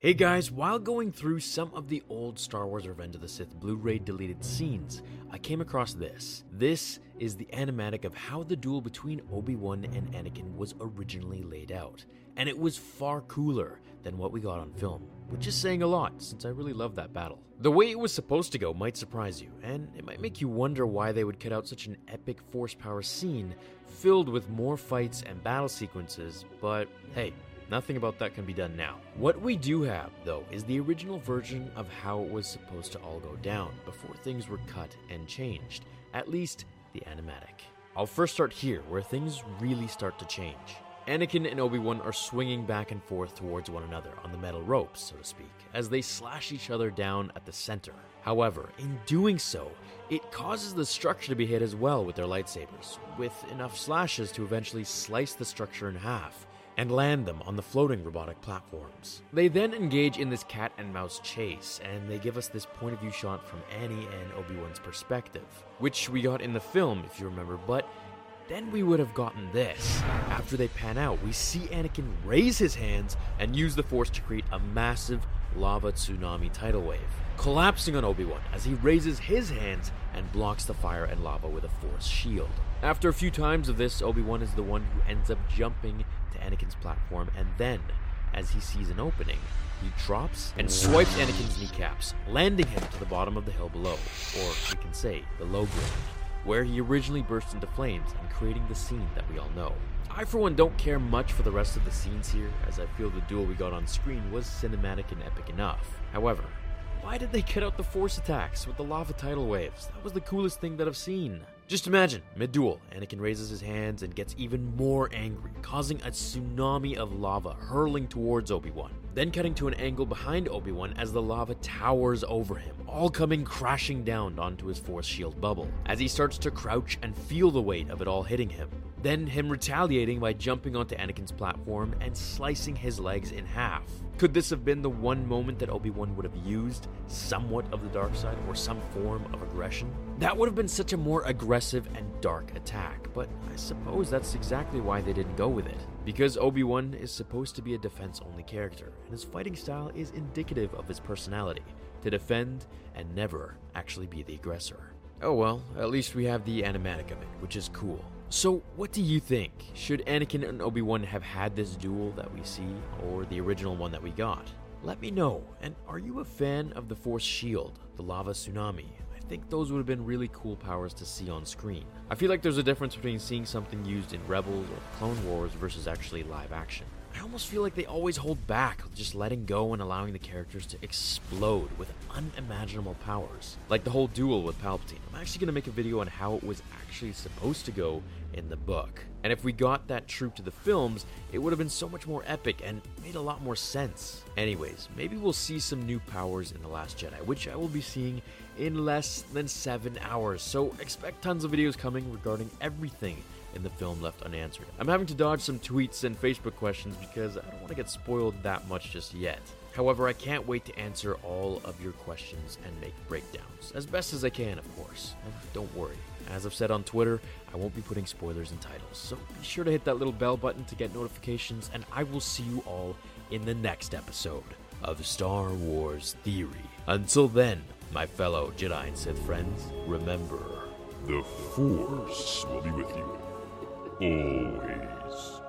Hey guys, while going through some of the old Star Wars Revenge of the Sith Blu ray deleted scenes, I came across this. This is the animatic of how the duel between Obi Wan and Anakin was originally laid out, and it was far cooler than what we got on film, which is saying a lot since I really love that battle. The way it was supposed to go might surprise you, and it might make you wonder why they would cut out such an epic force power scene filled with more fights and battle sequences, but hey, Nothing about that can be done now. What we do have, though, is the original version of how it was supposed to all go down before things were cut and changed, at least the animatic. I'll first start here, where things really start to change. Anakin and Obi Wan are swinging back and forth towards one another on the metal ropes, so to speak, as they slash each other down at the center. However, in doing so, it causes the structure to be hit as well with their lightsabers, with enough slashes to eventually slice the structure in half and land them on the floating robotic platforms. They then engage in this cat and mouse chase, and they give us this point of view shot from Annie and Obi Wan's perspective, which we got in the film, if you remember, but then we would have gotten this. After they pan out, we see Anakin raise his hands and use the Force to create a massive lava tsunami tidal wave, collapsing on Obi Wan as he raises his hands and blocks the fire and lava with a Force shield. After a few times of this, Obi Wan is the one who ends up jumping to Anakin's platform, and then, as he sees an opening, he drops and swipes Anakin's kneecaps, landing him to the bottom of the hill below, or we can say below ground, where he originally burst into flames and creating the scene that we all know. I, for one, don't care much for the rest of the scenes here, as I feel the duel we got on screen was cinematic and epic enough. However, why did they cut out the force attacks with the lava tidal waves? That was the coolest thing that I've seen. Just imagine, mid duel, Anakin raises his hands and gets even more angry, causing a tsunami of lava hurling towards Obi Wan. Then cutting to an angle behind Obi Wan as the lava towers over him, all coming crashing down onto his force shield bubble, as he starts to crouch and feel the weight of it all hitting him. Then him retaliating by jumping onto Anakin's platform and slicing his legs in half. Could this have been the one moment that Obi Wan would have used somewhat of the dark side or some form of aggression? That would have been such a more aggressive and dark attack, but I suppose that's exactly why they didn't go with it. Because Obi Wan is supposed to be a defense only character, and his fighting style is indicative of his personality to defend and never actually be the aggressor. Oh well, at least we have the animatic of it, which is cool. So, what do you think? Should Anakin and Obi Wan have had this duel that we see, or the original one that we got? Let me know. And are you a fan of the Force Shield, the lava tsunami? Think those would have been really cool powers to see on screen. I feel like there's a difference between seeing something used in Rebels or Clone Wars versus actually live action. I almost feel like they always hold back, just letting go and allowing the characters to explode with unimaginable powers. Like the whole duel with Palpatine. I'm actually going to make a video on how it was actually supposed to go in the book. And if we got that true to the films, it would have been so much more epic and made a lot more sense. Anyways, maybe we'll see some new powers in The Last Jedi, which I will be seeing in less than 7 hours. So expect tons of videos coming regarding everything in the film left unanswered. I'm having to dodge some tweets and Facebook questions because I don't want to get spoiled that much just yet. However, I can't wait to answer all of your questions and make breakdowns, as best as I can, of course. And don't worry, as I've said on Twitter, I won't be putting spoilers in titles, so be sure to hit that little bell button to get notifications, and I will see you all in the next episode of Star Wars Theory. Until then, my fellow Jedi and Sith friends, remember The Force will be with you always.